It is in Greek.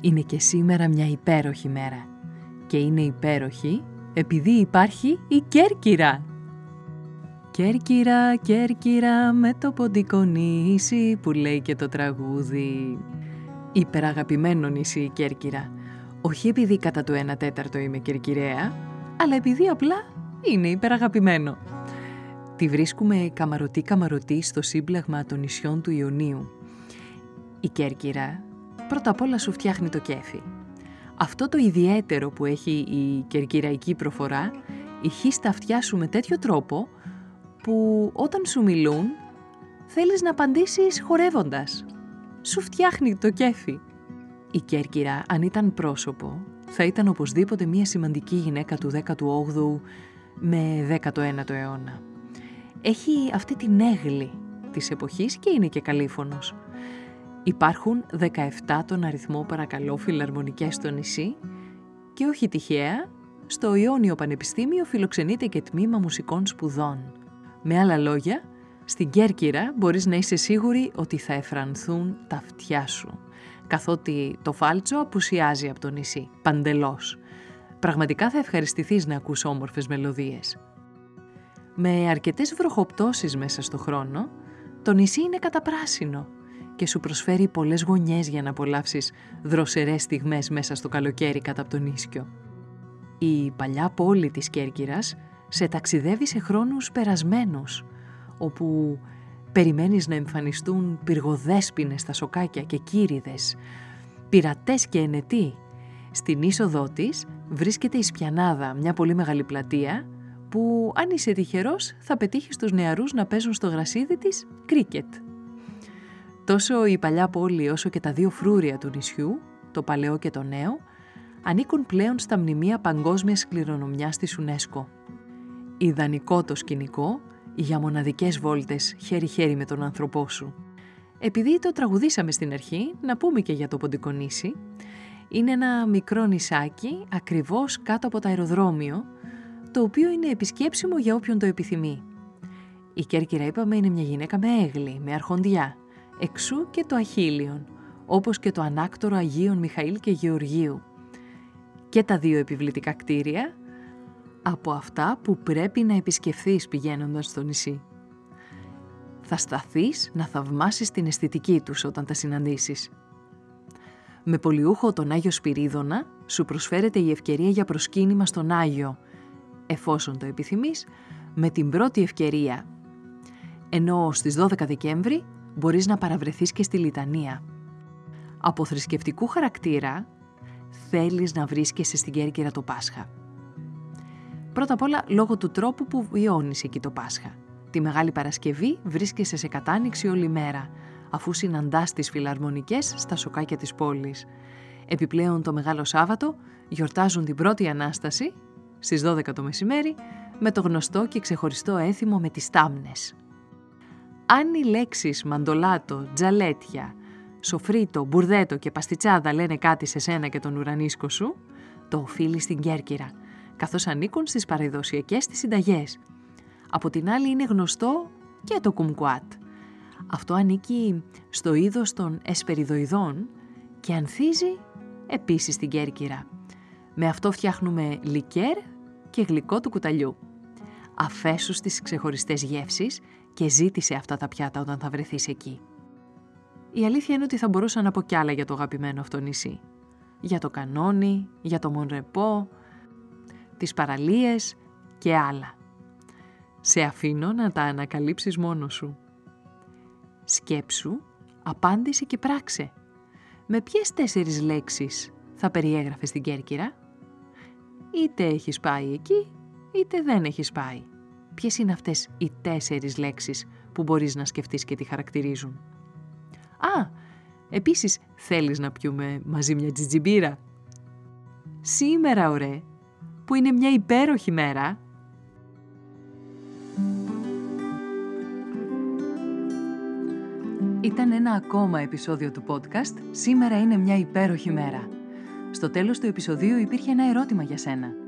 Είναι και σήμερα μια υπέροχη μέρα. Και είναι υπέροχη επειδή υπάρχει η Κέρκυρα. Κέρκυρα, Κέρκυρα με το ποντικό νήσι που λέει και το τραγούδι. Υπεραγαπημένο νησί η Κέρκυρα. Όχι επειδή κατά το 1 τέταρτο είμαι κερκυραία, αλλά επειδή απλά είναι υπεραγαπημένο. Τη βρίσκουμε καμαρωτή-καμαρωτή στο σύμπλαγμα των νησιών του Ιωνίου. Η Κέρκυρα πρώτα απ' όλα σου φτιάχνει το κέφι. Αυτό το ιδιαίτερο που έχει η κερκυραϊκή προφορά ηχεί στα αυτιά σου με τέτοιο τρόπο που όταν σου μιλούν θέλεις να απαντήσεις χορεύοντας. Σου φτιάχνει το κέφι. Η Κέρκυρα αν ήταν πρόσωπο θα ήταν οπωσδήποτε μια σημαντική γυναίκα του 18ου με 19ο αιώνα. Έχει αυτή την έγλη της εποχής και είναι και καλήφωνος. Υπάρχουν 17 τον αριθμό παρακαλώ φιλαρμονικές στο νησί και όχι τυχαία, στο Ιόνιο Πανεπιστήμιο φιλοξενείται και τμήμα μουσικών σπουδών. Με άλλα λόγια, στην Κέρκυρα μπορείς να είσαι σίγουρη ότι θα εφρανθούν τα αυτιά σου, καθότι το φάλτσο απουσιάζει από το νησί, παντελώς. Πραγματικά θα ευχαριστηθείς να ακούς όμορφες μελωδίες. Με αρκετές βροχοπτώσεις μέσα στο χρόνο, το νησί είναι καταπράσινο και σου προσφέρει πολλές γωνιές για να απολαύσεις δροσερές στιγμές μέσα στο καλοκαίρι κατά από τον Ίσκιο. Η παλιά πόλη της Κέρκυρας σε ταξιδεύει σε χρόνους περασμένους, όπου περιμένεις να εμφανιστούν πυργοδέσποινες στα σοκάκια και κύριδες, πειρατές και ενετοί. Στην είσοδό της βρίσκεται η Σπιανάδα, μια πολύ μεγάλη πλατεία, που αν είσαι τυχερός θα πετύχεις τους νεαρούς να παίζουν στο γρασίδι της κρίκετ. Τόσο η παλιά πόλη όσο και τα δύο φρούρια του νησιού, το παλαιό και το νέο, ανήκουν πλέον στα μνημεία παγκόσμιας κληρονομιάς της UNESCO. Ιδανικό το σκηνικό για μοναδικές βόλτες χέρι-χέρι με τον άνθρωπό σου. Επειδή το τραγουδήσαμε στην αρχή, να πούμε και για το Ποντικονήσι. Είναι ένα μικρό νησάκι ακριβώς κάτω από το αεροδρόμιο, το οποίο είναι επισκέψιμο για όποιον το επιθυμεί. Η Κέρκυρα είπαμε είναι μια γυναίκα με έγλη, με αρχοντιά, εξού και το Αχίλιον, όπως και το ανάκτορο Αγίων Μιχαήλ και Γεωργίου. Και τα δύο επιβλητικά κτίρια από αυτά που πρέπει να επισκεφθείς πηγαίνοντας στο νησί. Θα σταθείς να θαυμάσεις την αισθητική τους όταν τα συναντήσεις. Με πολιούχο τον Άγιο Σπυρίδωνα σου προσφέρεται η ευκαιρία για προσκύνημα στον Άγιο, εφόσον το επιθυμείς, με την πρώτη ευκαιρία. Ενώ στις 12 Δεκέμβρη μπορείς να παραβρεθείς και στη Λιτανία. Από θρησκευτικού χαρακτήρα θέλεις να βρίσκεσαι στην Κέρκυρα το Πάσχα. Πρώτα απ' όλα λόγω του τρόπου που βιώνεις εκεί το Πάσχα. Τη Μεγάλη Παρασκευή βρίσκεσαι σε κατάνοιξη όλη μέρα, αφού συναντάς τις φιλαρμονικές στα σοκάκια της πόλης. Επιπλέον το Μεγάλο Σάββατο γιορτάζουν την πρώτη Ανάσταση, στις 12 το μεσημέρι, με το γνωστό και ξεχωριστό έθιμο με τις τάμνες. Αν οι λέξεις μαντολάτο, τζαλέτια, σοφρίτο, μπουρδέτο και παστιτσάδα λένε κάτι σε σένα και τον ουρανίσκο σου, το οφείλεις στην Κέρκυρα, καθώς ανήκουν στις παραδοσιακές της συνταγές. Από την άλλη είναι γνωστό και το κουμκουάτ. Αυτό ανήκει στο είδος των εσπεριδοειδών και ανθίζει επίσης στην Κέρκυρα. Με αυτό φτιάχνουμε λικέρ και γλυκό του κουταλιού. Αφέσου στις ξεχωριστές γεύσεις και ζήτησε αυτά τα πιάτα όταν θα βρεθείς εκεί. Η αλήθεια είναι ότι θα μπορούσα να πω κι άλλα για το αγαπημένο αυτό νησί. για το κανόνι, για το μονρεπό, τις παραλίες και άλλα. Σε αφήνω να τα ανακαλύψεις μόνος σου. Σκέψου, απάντησε και πράξε. Με ποιες τέσσερις λέξεις θα περιέγραφες την Κέρκυρα; Είτε έχεις πάει εκεί, είτε δεν έχεις πάει. Ποιες είναι αυτές οι τέσσερις λέξεις που μπορείς να σκεφτείς και τη χαρακτηρίζουν; Α, επίσης θέλεις να πιούμε μαζί μια τζιτζιμπίρα. Σήμερα, ωραία, που είναι μια υπέροχη μέρα, Ήταν ένα ακόμα επεισόδιο του podcast «Σήμερα είναι μια υπέροχη μέρα». Στο τέλος του επεισοδίου υπήρχε ένα ερώτημα για σένα.